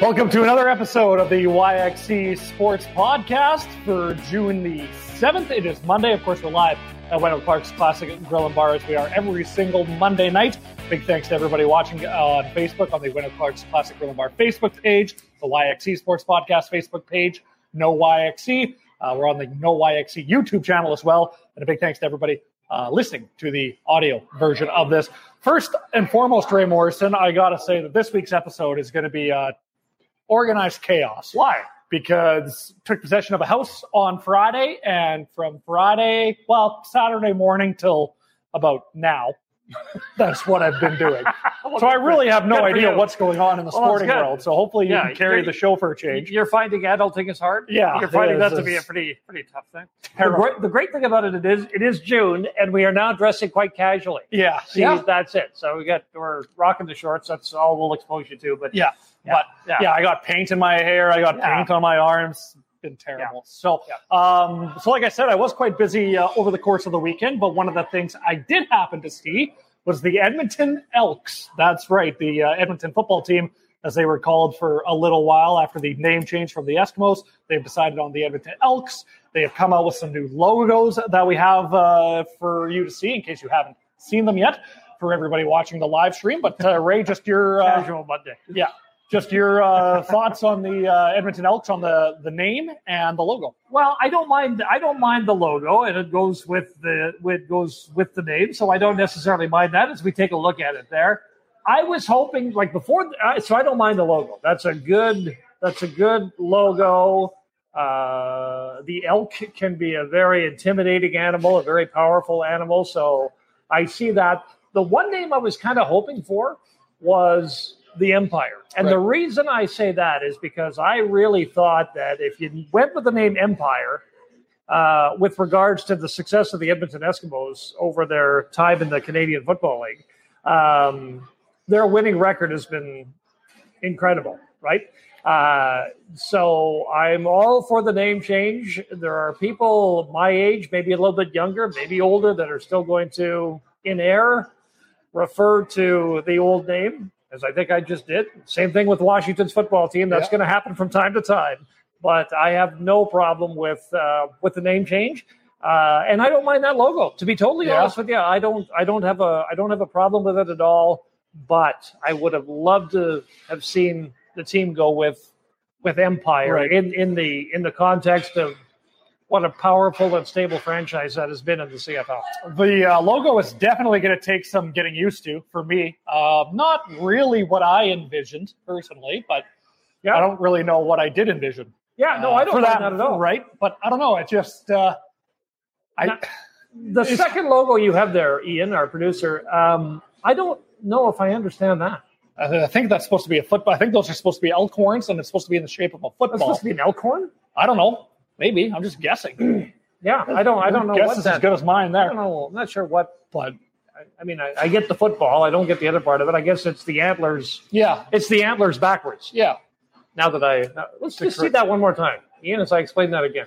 Welcome to another episode of the YXE Sports Podcast for June the 7th. It is Monday. Of course, we're live at Wendel Clark's Classic Grill and Bar as we are every single Monday night. Big thanks to everybody watching on Facebook on the Wendel Clark's Classic Grill and Bar Facebook page, the YXE Sports Podcast Facebook page, No YXE. Uh, we're on the No YXE YouTube channel as well. And a big thanks to everybody uh, listening to the audio version of this. First and foremost, Wray Morrison, I got to say that this week's episode is going to be uh, organized chaos. Why? Because took possession of a house on Friday, and from Friday, well, Saturday morning till about now, that's what I've been doing. so I really have no idea you. what's going on in the Well, sporting world. So hopefully you Yeah, can carry the show for a change. You're finding adulting is hard. Yeah, you're finding that to be a pretty pretty tough thing. The great, the great thing about it, it is it is June, and we are now dressing quite casually. Yeah, See, yeah, that's it. So we got we're rocking the shorts. That's all we'll expose you to. But yeah. Yeah, But yeah. yeah. I got paint in my hair. I got paint on my arms. Been terrible. So, um, so like I said, I was quite busy uh, over the course of the weekend. But one of the things I did happen to see was the Edmonton Elks. That's right, the uh, Edmonton football team, as they were called for a little while after the name change from the Eskimos. They've decided on the Edmonton Elks. They have come out with some new logos that we have uh, for you to see in case you haven't seen them yet. For everybody watching the live stream, but uh, Wray, just your uh, casual Monday. yeah. Just your uh, thoughts on the uh, Edmonton Elks on the, the name and the logo. Well, I don't mind. I don't mind the logo, and it goes with the it goes with the name, so I don't necessarily mind that as we take a look at it there. I was hoping, like before, uh, so I don't mind the logo. That's a good. That's a good logo. Uh, the elk can be a very intimidating animal, a very powerful animal. So I see that. The one name I was kind of hoping for was the Empire. And the reason I say that is because I really thought that if you went with the name Empire, uh, with regards to the success of the Edmonton Eskimos over their time in the Canadian Football League, um, their winning record has been incredible, right? Uh, so I'm all for the name change. There are people my age, maybe a little bit younger, maybe older, that are still going to, in air, refer to the old name, as I think I just did. Same thing with Washington's football team. That's Yeah. going to happen from time to time. But I have no problem with uh, with the name change, uh, and I don't mind that logo. To be totally Yeah. honest with you, I don't I don't have a I don't have a problem with it at all. But I would have loved to have seen the team go with with Empire Right. in in the in the context of what a powerful and stable franchise that has been in the CFL. The uh, logo is definitely going to take some getting used to for me. Uh, not really what I envisioned personally, but Yeah. I don't really know what I did envision. Yeah, no, uh, I don't for mind that, that at all. Right? But I don't know. It just, uh, I, Now- The second logo you have there, Ian, our producer, um, I don't know if I understand that. I think that's supposed to be a football. I think those are supposed to be elk horns, and it's supposed to be in the shape of a football. supposed to be an elk horn. I don't know. Maybe I'm just guessing. Yeah, I don't. I don't know Guess what is as good as mine I there. don't know. I'm not sure what. But I, I mean, I, I get the football. I don't get the other part of it. I guess it's the antlers. Yeah, It's the antlers backwards. yeah. Now that I now, let's just see that one more time, Ian, as I explain that again.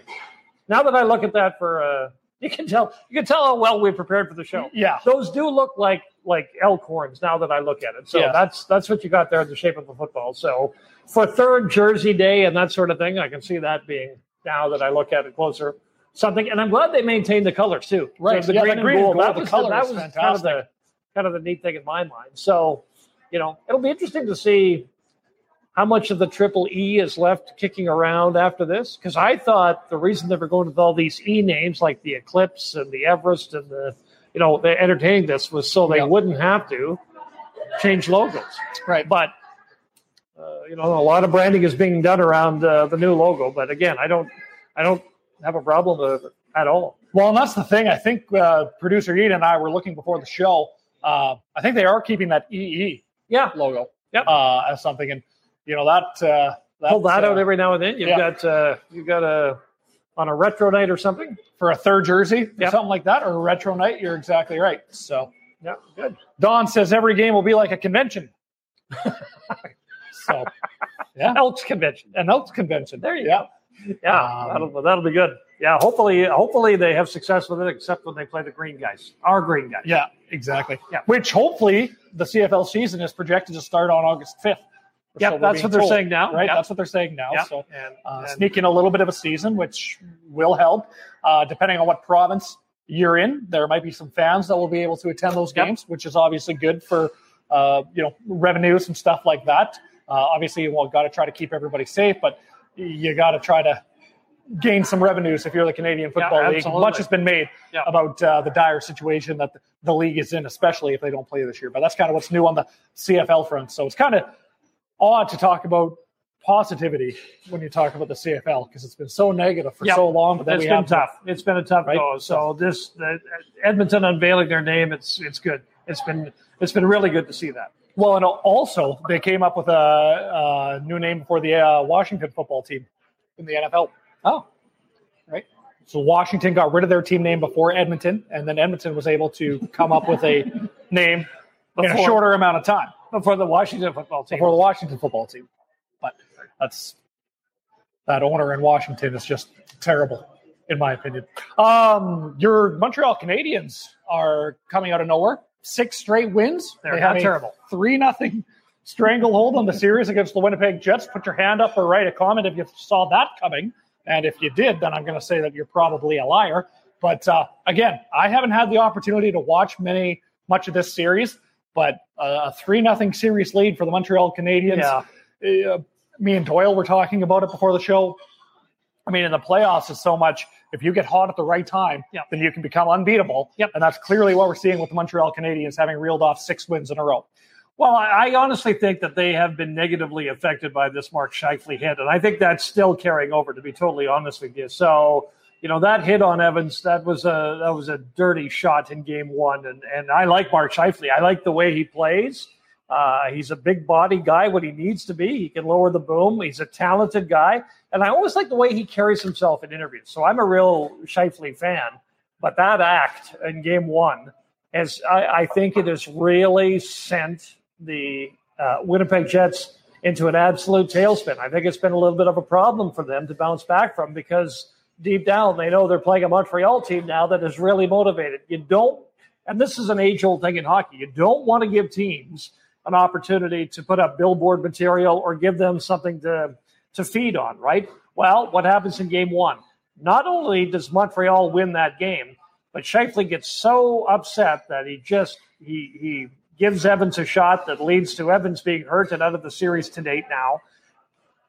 Now that I look at that for, uh, you can tell you can tell how well we prepared for the show. Yeah. those do look like like elk horns. Now that I look at it, so Yeah. that's that's what you got there in the shape of a football. So for third Jersey Day and that sort of thing, I can see that being now that I look at it closer. Something, and I'm glad they maintained the colors too. Right, So yeah, the green and gold, That the was, color that was kind of the kind of the neat thing in my mind. So, you know, it'll be interesting to see how much of the triple E is left kicking around after this. Because I thought the reason they were going with all these E names like the Eclipse and the Everest and the, you know, entertaining this was so they Yeah. wouldn't have to change logos. Right. But, uh, you know, a lot of branding is being done around uh, the new logo. But again, I don't, I don't have a problem with it at all. Well, and that's the thing. I think uh, producer Ian and I were looking before the show. Uh, I think they are keeping that EE Yeah. logo Yep. uh, as something, and you know that. Uh, Pull that out every now and then. You've yeah. got, uh, you've got a, on a retro night or something. for a third jersey or Yep. something like that, or a retro night. You're exactly right. So Yeah, good. Don says every game will be like a convention. so yeah, Elks convention. an Elks convention. There you yeah. Yeah, Um, that'll that'll be good. Yeah, hopefully hopefully they have success with it, except when they play the green guys, our green guys. Yeah, exactly. Yeah. Which hopefully the CFL season is projected to start on August 5th. Yeah, that's what they're told, saying now. right? Yep. That's what they're saying now. Yep. So And, uh, and- sneak in a little bit of a season, which will help. Uh, depending on what province you're in, there might be some fans that will be able to attend those Yep. games, which is obviously good for uh, you know revenues and stuff like that. Uh, obviously, you well, got to try to keep everybody safe, but you got to try to gain some revenues if you're the Canadian Football League. absolutely. Much has been made Yeah. about uh, the dire situation that the, the league is in, especially if they don't play this year. But that's kind of what's new on the CFL front. So it's kind of odd to talk about positivity when you talk about the CFL because it's been so negative for Yep. so long. But it's been tough. It's been a tough Right? go. So this the, Edmonton unveiling their name. It's it's good. It's been it's been really good to see that. Well, and also they came up with a, a new name for the uh, Washington football team in the NFL. Oh, right? So Washington got rid of their team name before Edmonton, and then Edmonton was able to come up with a name in a shorter amount of time before the Washington football team. before the Washington football team. But that's that owner in Washington is just terrible, in my opinion. Um, your Montreal Canadiens are coming out of nowhere. Six straight wins. They're They not have a terrible. Three nothing stranglehold on the series against the Winnipeg Jets. Put your hand up or write a comment if you saw that coming. And if you did, then I'm going to say that you're probably a liar. But uh, again, I haven't had the opportunity to watch many much of this series. But uh, a three nothing series lead for the Montreal Canadiens. Yeah. Uh, me and Doyle were talking about it before the show. I mean, in the playoffs, is so much. If you get hot at the right time, Yep. then you can become unbeatable. Yep. And that's clearly what we're seeing with the Montreal Canadiens having reeled off six wins in a row. Well, I I honestly think that they have been negatively affected by this Mark Scheifele hit, and I think that's still carrying over. To be totally honest with you, so you know that hit on Evans that was a that was a dirty shot in Game One, and and I like Mark Scheifele. I like the way he plays. Uh, he's a big body guy when he needs to be. He can lower the boom. He's a talented guy, and I always like the way he carries himself in interviews. So I'm a real Scheifele fan. But that act in Game One as I, I think it has really sent the uh, Winnipeg Jets into an absolute tailspin. I think it's been a little bit of a problem for them to bounce back from because deep down they know they're playing a Montreal team now that is really motivated. You don't, and this is an age old thing in hockey, you don't want to give teams an opportunity to put up billboard material or give them something to, to feed on, right? Well, what happens in game one? Not only does Montreal win that game, but Scheifele gets so upset that he just he he gives Evans a shot that leads to Evans being hurt and out of the series to date now.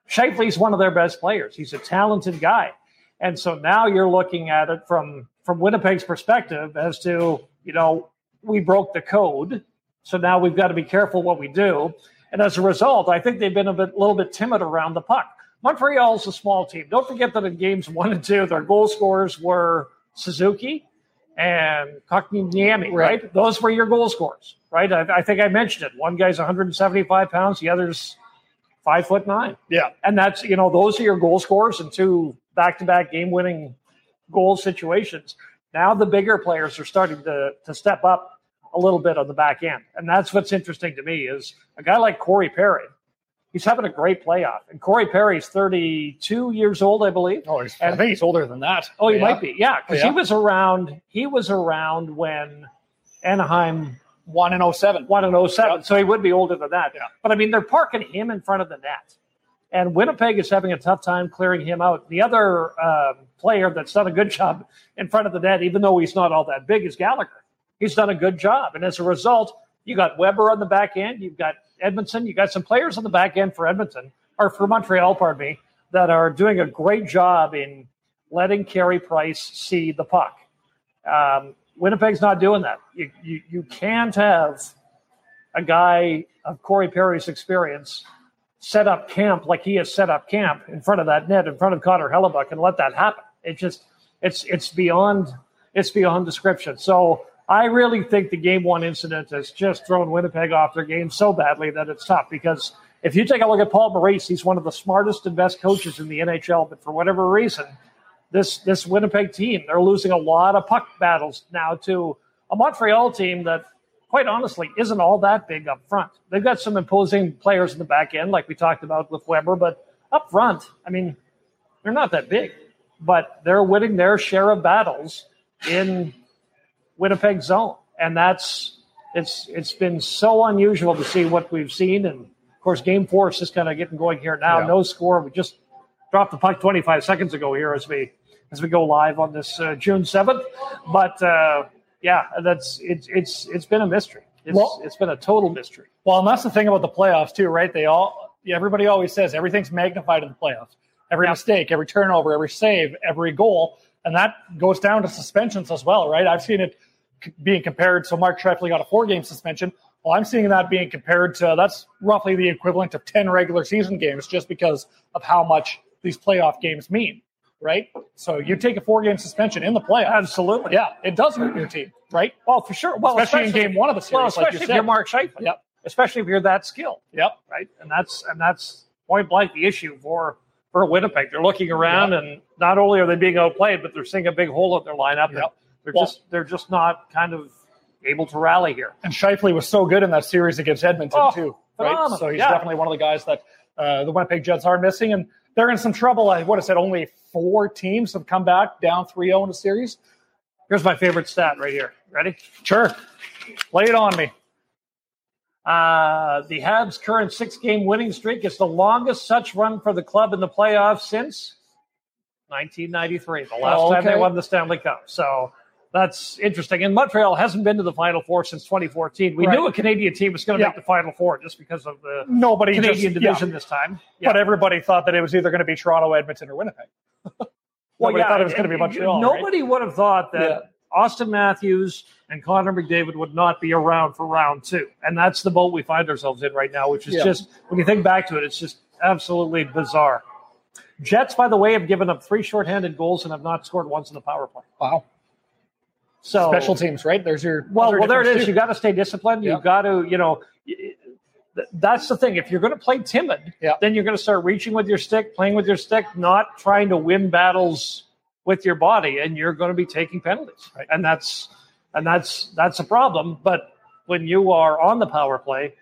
Scheifele's one of their best players. He's a talented guy. And so now you're looking at it from from Winnipeg's perspective as to, you know, we broke the code. So now we've got to be careful what we do. And as a result, I think they've been a bit, little bit timid around the puck. Montreal's a small team. Don't forget that in games one and two, their goal scorers were Suzuki and Kotkaniemi, right. right? Those were your goal scorers, right? I, I, think I mentioned it. One guy's 175 pounds, the other's five foot nine. Yeah. And that's, you know, those are your goal scorers and two back to back game winning goal situations. Now the bigger players are starting to, to step up a little bit on the back end. And that's what's interesting to me is a guy like Corey Perry. He's having a great playoff. And Corey Perry's 32 years old, I believe. Oh, he's, and, I think he's older than that. Oh, he yeah. might be. Yeah, because yeah. he was around. He was around when Anaheim won in 07. Won in 07. Yep. So he would be older than that. Yeah. But I mean, they're parking him in front of the net. And Winnipeg is having a tough time clearing him out. The other uh, player that's done a good job in front of the net, even though he's not all that big, is Gallagher. He's done a good job. And as a result, you got Weber on the back end. You've got Edmonton. You got some players on the back end for Edmonton, or for Montreal, pardon me, that are doing a great job in letting Carey Price see the puck. Um, Winnipeg's not doing that. You, you, you can't have a guy of Corey Perry's experience set up camp like he has set up camp in front of that net, in front of Connor Hellebuyck, and let that happen. It just it's it's beyond it's beyond description. So I really think the game one incident has just thrown Winnipeg off their game so badly that it's tough because if you take a look at Paul Maurice, he's one of the smartest and best coaches in the NHL, but for whatever reason, this this Winnipeg team, they're losing a lot of puck battles now to a Montreal team that quite honestly isn't all that big up front. They've got some imposing players in the back end, like we talked about with Weber, but up front, I mean, they're not that big. But they're winning their share of battles in Winnipeg zone. And that's it's it's been so unusual to see what we've seen and Of course, game four is just kind of getting going here now. Yeah. No score. We just dropped the puck 25 seconds ago here as we as we go live on this uh, June 7th. But uh, yeah, that's it's it's it's been a mystery. It's, Well- it's been a total mystery. Well, and that's the thing about the playoffs too, right? They all everybody always says everything's magnified in the playoffs. Every Yeah. mistake, every turnover, every save, every goal, and that goes down to suspensions as well, right? I've seen it being compared. So Mark Scheifele got a four-game suspension. Well, I'm seeing that being compared to that's roughly the equivalent of ten regular season games, just because of how much these playoff games mean, right? So you take a four-game suspension in the playoffs, Absolutely. yeah, it does hurt your team, right? Well, for sure. Well, Especially in game one of the series, Well, like especially you if you're Mark Scheifele. Yep. Especially if you're that skilled. Yep. right? And that's and that's point blank the issue for for Winnipeg. They're looking around, and not only are they being outplayed, but they're seeing a big hole in their lineup. Yep. They're Well- just they're just not kind of able to rally here. And Scheifele was so good in that series against Edmonton Oh, too, right? phenomenal. So he's Yeah. definitely one of the guys that uh, the Winnipeg Jets are missing, and they're in some trouble. I what is said only four teams have come back down 3-0 in a series. Here's my favorite stat right here. Ready? Sure, lay it on me. Uh, the Habs' current six-game winning streak is the longest such run for the club in the playoffs since 1993, the last Oh, time they won the Stanley Cup. So that's interesting. And Montreal hasn't been to the Final Four since 2014. We Right. knew a Canadian team was going to Yeah. make the Final Four just because of the Nobody Canadian just, yeah. division this time. but everybody thought that it was either going to be Toronto, Edmonton, or Winnipeg. Nobody thought it was going to be Montreal. right? Nobody would have thought that Yeah. Auston Matthews and Connor McDavid would not be around for round two. And that's the boat we find ourselves in right now, which is Yeah. just, when you think back to it, it's just absolutely bizarre. Jets, by the way, have given up three shorthanded goals and have not scored once in the power play. Wow, So special teams, right? There's your Well, well, there it is. too. You got to stay disciplined. You got to, you know, that's the thing. If you're going to play timid, then you're going to start reaching with your stick, playing with your stick, not trying to win battles with your body, and you're going to be taking penalties. Right. And that's and that's that's a problem. But when you are on the power play,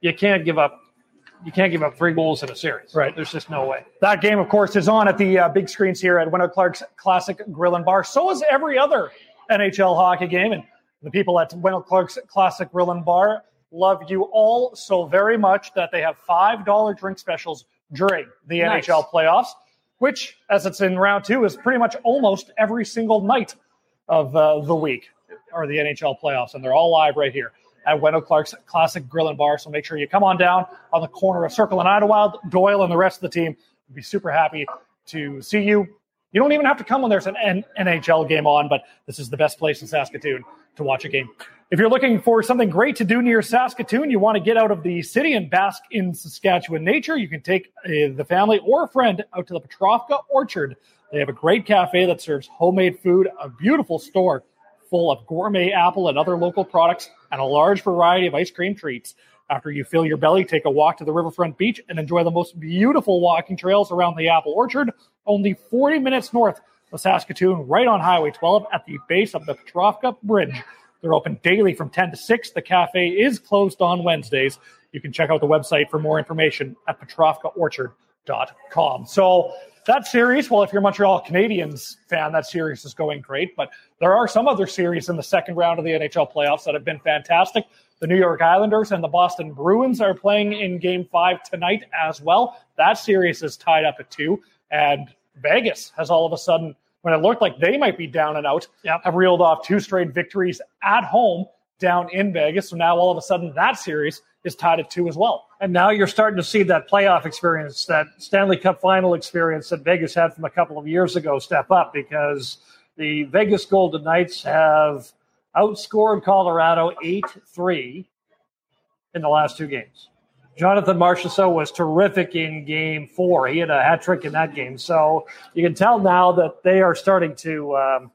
you can't give up. You can't give up three goals in a series. Right. There's just no way. That game, of course, is on at the uh, big screens here at Wendel Clark's Classic Grill and Bar. So is every other NHL hockey game. And the people at Wendel Clark's Classic Grill and Bar love you all so very much that they have $5 drink specials during the Nice. NHL playoffs, which, as it's in round two, is pretty much almost every single night of uh, the week or the NHL playoffs. And they're all live right here at Wendel Clark's Classic Grill and Bar. So make sure you come on down on the corner of Circle and Idylwyld. Doyle and the rest of the team would be super happy to see you. You don't even have to come when there's an NHL game on, but this is the best place in Saskatoon to watch a game. If you're looking for something great to do near Saskatoon, you want to get out of the city and bask in Saskatchewan nature, you can take uh, the family or a friend out to the Petrovka Orchard. They have a great cafe that serves homemade food, a beautiful store full of gourmet apple and other local products, and a large variety of ice cream treats. After you fill your belly, take a walk to the riverfront beach and enjoy the most beautiful walking trails around the apple orchard, only 40 minutes north of Saskatoon, right on Highway 12 at the base of the Petrovka Bridge. They're open daily from 10 to 6. The cafe is closed on Wednesdays. You can check out the website for more information at petrovkaorchard.com. So that series, well, if you're a Montreal Canadiens fan, that series is going great. But there are some other series in the second round of the NHL playoffs that have been fantastic. The New York Islanders and the Boston Bruins are playing in game five tonight as well. That series is tied up at two. And Vegas has all of a sudden, when it looked like they might be down and out, Yep. have reeled off two straight victories at home down in Vegas. So now all of a sudden that series is tied at two as well. And now you're starting to see that playoff experience, that Stanley Cup final experience that Vegas had from a couple of years ago step up because the Vegas Golden Knights have outscored Colorado 8 3 in the last two games. Jonathan Marchessault was terrific in game four. He had a hat trick in that game. So you can tell now that they are starting to um,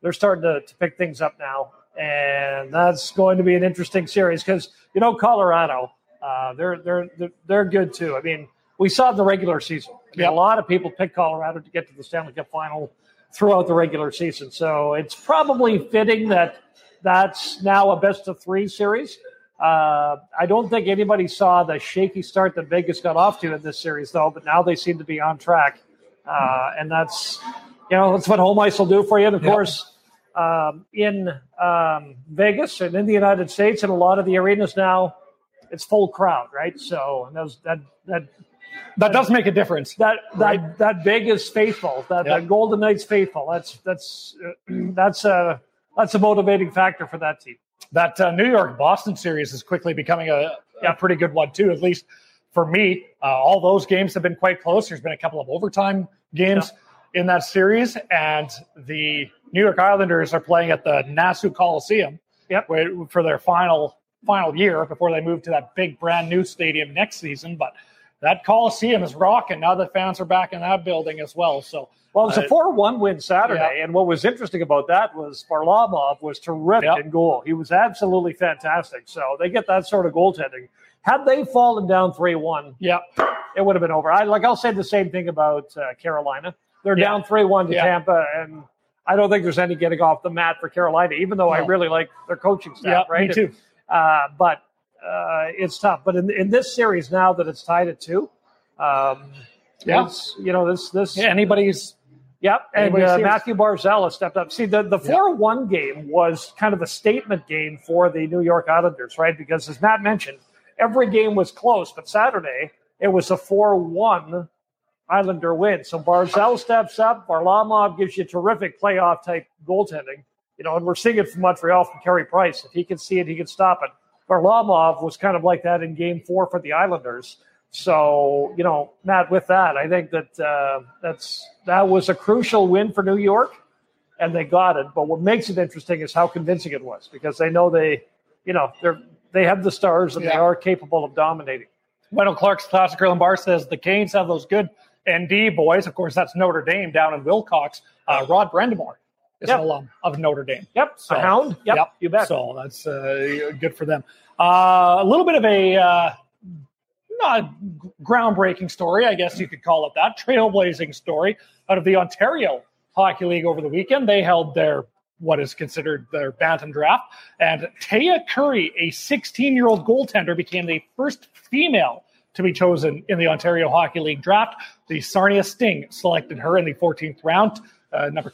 they're starting to, to pick things up now. And that's going to be an interesting series because you know Colorado, uh, they're, they're they're they're good too. I mean, we saw in the regular season. I mean. A lot of people picked Colorado to get to the Stanley Cup final throughout the regular season. So it's probably fitting that that's now a best of three series. Uh, I don't think anybody saw the shaky start that Vegas got off to in this series, though. But now they seem to be on track, uh, and that's you know that's what home ice will do for you. And of Yep. course, um, in um, Vegas and in the United States, and a lot of the arenas now, it's full crowd, right? So and those, that that that does make a difference. That that right? that big is faithful. That yep. the Golden Knights faithful. That's that's uh, that's a that's a motivating factor for that team. That uh, New York Boston series is quickly becoming a, a pretty good one too. At least for me, uh, all those games have been quite close. There's been a couple of overtime games in that series, and the New York Islanders are playing at the Nassau Coliseum yep. for their final final year before they move to that big brand new stadium next season. But that Coliseum is rocking now that fans are back in that building as well. So well, it was a uh, four-one win Saturday, yeah. and what was interesting about that was Varlamov was terrific yep. in goal. He was absolutely fantastic. So they get that sort of goaltending. Had they fallen down three-one, yeah, it would have been over. I like I'll say the same thing about uh, Carolina. They're yeah. down three-one to yeah. Tampa, and I don't think there's any getting off the mat for Carolina. Even though no. I really like their coaching staff, right? Me too. Uh, but uh, it's tough. But in, in this series now that it's tied at two, um, yeah, you know this this yeah, anybody's Yep, and uh, Mathew Barzal has stepped up. See, the the four one game was kind of a statement game for the New York Islanders, right? Because as Matt mentioned, every game was close, but Saturday it was a four one Islander win. So Barzal steps up. Varlamov gives you terrific playoff type goaltending. You know, and we're seeing it from Montreal from Carey Price. If he can see it, he can stop it. Varlamov was kind of like that in Game Four for the Islanders. So, you know, Matt, with that, I think that uh, that's that was a crucial win for New York, and they got it. But what makes it interesting is how convincing it was because they know they, you know, they're they have the stars and yeah. they are capable of dominating. Wendel Clark's classic Grillen Bar says the Canes have those good ND boys. Of course, that's Notre Dame down in Wilcox. Uh, Rod Brind'Amour is yep. an alum of Notre Dame. Yep, so, a hound. Yep, yep, you bet. So that's uh, good for them. Uh, a little bit of a uh, not groundbreaking story, I guess you could call it that, trailblazing story out of the Ontario Hockey League over the weekend. They held their what is considered their bantam draft, and Taya Currie, a 16 year old goaltender, became the first female to be chosen in the Ontario Hockey League draft. The Sarnia Sting selected her in the 14th round, uh, number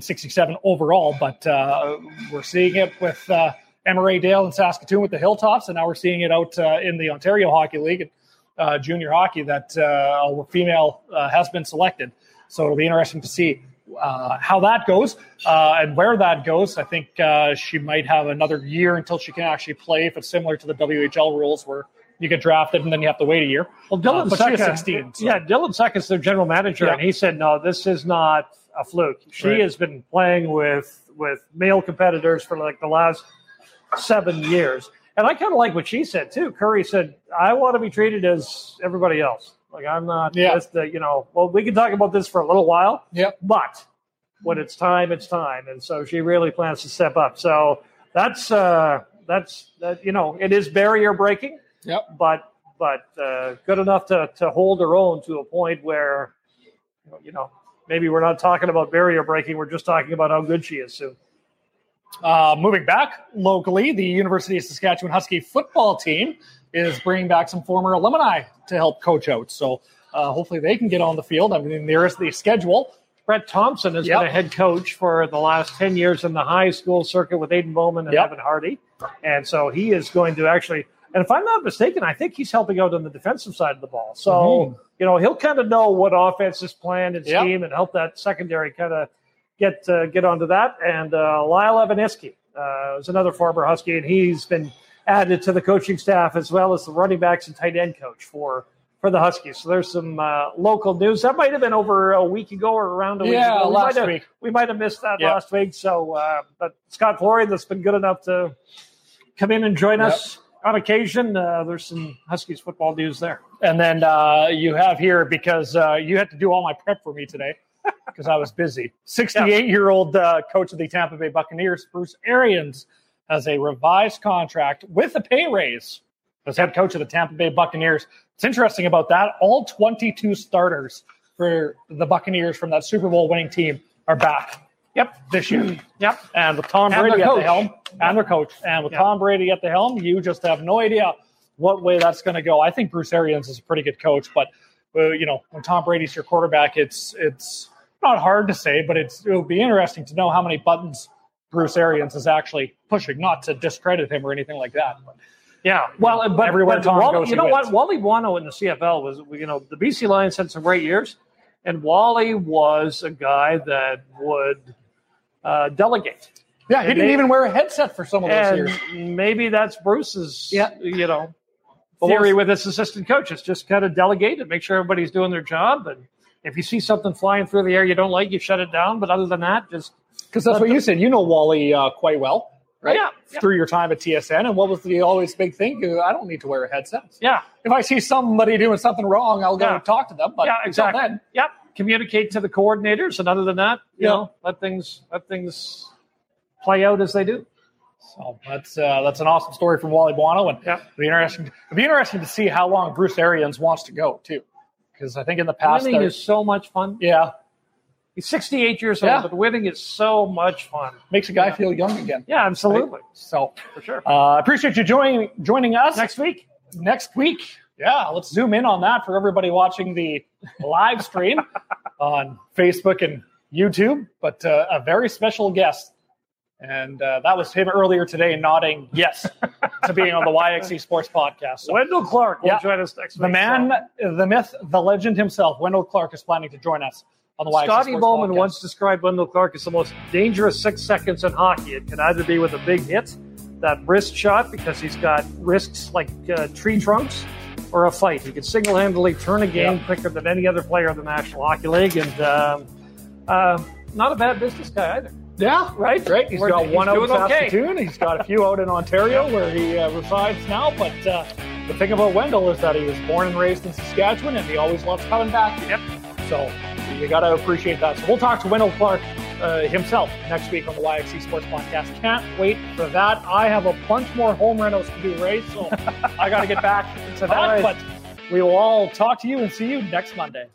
267 overall. But uh, we're seeing it with uh, Emma Dale in Saskatoon with the Hilltops, and now we're seeing it out uh, in the Ontario Hockey League and uh, junior hockey that uh, a female uh, has been selected. So it'll be interesting to see uh, how that goes uh, and where that goes. I think she might have another year until she can actually play. If it's similar to the WHL rules, where you get drafted and then you have to wait a year. Well, Dylan uh, Seca, 16, so. yeah, Dylan Seca is their general manager, yeah. and he said, "No, this is not a fluke. She right. has been playing with with male competitors for like the last seven years. And I kind of like what she said too. Currie said, "I want to be treated as everybody else. Like I'm not yeah. just the, you know. Well, we can talk about this for a little while. Yep. But when it's time, it's time. And so she really plans to step up. So that's uh, that's that. You know, it is barrier breaking. Yep. But but uh, good enough to to hold her own to a point where, you know, maybe we're not talking about barrier breaking. We're just talking about how good she is soon. Uh, moving back locally, the University of Saskatchewan Husky football team is bringing back some former alumni to help coach out. So uh, hopefully they can get on the field. I mean, there's the schedule. Brett Thompson has yep. been a head coach for the last 10 years in the high school circuit with Aden Bowman and yep. Evan Hardy. And so he is going to actually, and if I'm not mistaken, I think he's helping out on the defensive side of the ball. So, mm-hmm. You know, he'll kind of know what offense is planned and scheme yep. and help that secondary kind of – get uh, get onto that. And uh, Lyle Evaniski uh, is another former Husky, and he's been added to the coaching staff as well as the running backs and tight end coach for for the Huskies. So there's some uh, local news that might have been over a week ago or around a week yeah, ago. We last might week. Have, we might have missed that yep. last week. So, uh, but Scott Flory, that's been good enough to come in and join yep. us on occasion. Uh, there's some Huskies football news there. And then uh, you have here because uh, you had to do all my prep for me today because I was busy. 68 year old uh, coach of the Tampa Bay Buccaneers, Bruce Arians, has a revised contract with a pay raise as head coach of the Tampa Bay Buccaneers. It's interesting about that. All 22 starters for the Buccaneers from that Super Bowl winning team are back. Yep, this year. Yep. And with Tom Brady at the helm, and their coach, and with yep. Tom Brady at the helm, you just have no idea what way that's going to go. I think Bruce Arians is a pretty good coach, but uh, you know, when Tom Brady's your quarterback, it's it's not hard to say, but it's it'll be interesting to know how many buttons Bruce Arians is actually pushing. Not to discredit him or anything like that, but Yeah, well, but everywhere but Tom Wally, goes, you know wins. what? Wally Buono in the CFL was, you know, the BC Lions had some great years, and Wally was a guy that would uh, delegate. Yeah, he And didn't they- even wear a headset for some of those years. maybe that's Bruce's, Yeah. you know, theory with his assistant coaches. Just kind of delegate and make sure everybody's doing their job. And if you see something flying through the air you don't like, you shut it down. But other than that, just Because that's what you said. You know Wally uh, quite well, right? Yeah, yeah. Through your time at TSN. And what was the always big thing? Uh, I don't need to wear a headset. yeah, If I see somebody doing something wrong, I'll go Yeah. talk to them. But yeah, until exactly. then, Yep. Communicate to the coordinators, and other than that, you Yeah. know, let things let things play out as they do. So that's uh, that's an awesome story from Wally Buono, and Yeah. it'll be interesting. It'll be interesting to see how long Bruce Arians wants to go too, because I think in the past, Winning is so much fun. yeah, He's 68 years old, Yeah. but winning is so much fun. makes a guy feel young again. Yeah, absolutely, So for sure. uh, I appreciate you joining joining us Next week, next week. Yeah, let's zoom in on that for everybody watching the live stream on Facebook and YouTube. But uh, a very special guest, and uh, that was him earlier today nodding yes to being on the YXE Sports Podcast. So Wendel Clark will Yeah. join us next the week. man, the myth, the legend himself, Wendel Clark, is planning to join us on the So, YXE Scotty Sports Bowman Podcast. once described Wendel Clark as the most dangerous six seconds in hockey. It can either be with a big hit, that wrist shot, because he's got wrists like uh, tree trunks, or a fight. He can single handedly turn a game Yeah. quicker than any other player in the National Hockey League, and um, uh, not a bad business guy either. Yeah, Right? Right. He's We're- got he's one out in doing okay. Saskatoon. He's got a few out in Ontario where he uh, resides now. But uh, the thing about Wendel is that he was born and raised in Saskatchewan, and he always loves coming back. Yep. So you got to appreciate that. So we'll talk to Wendell Clark uh, himself next week on the YXE Sports Podcast. Can't wait for that. I have a bunch more home rentals to do, Wray. So I got to get back to that. Right. But we will all talk to you and see you next Monday.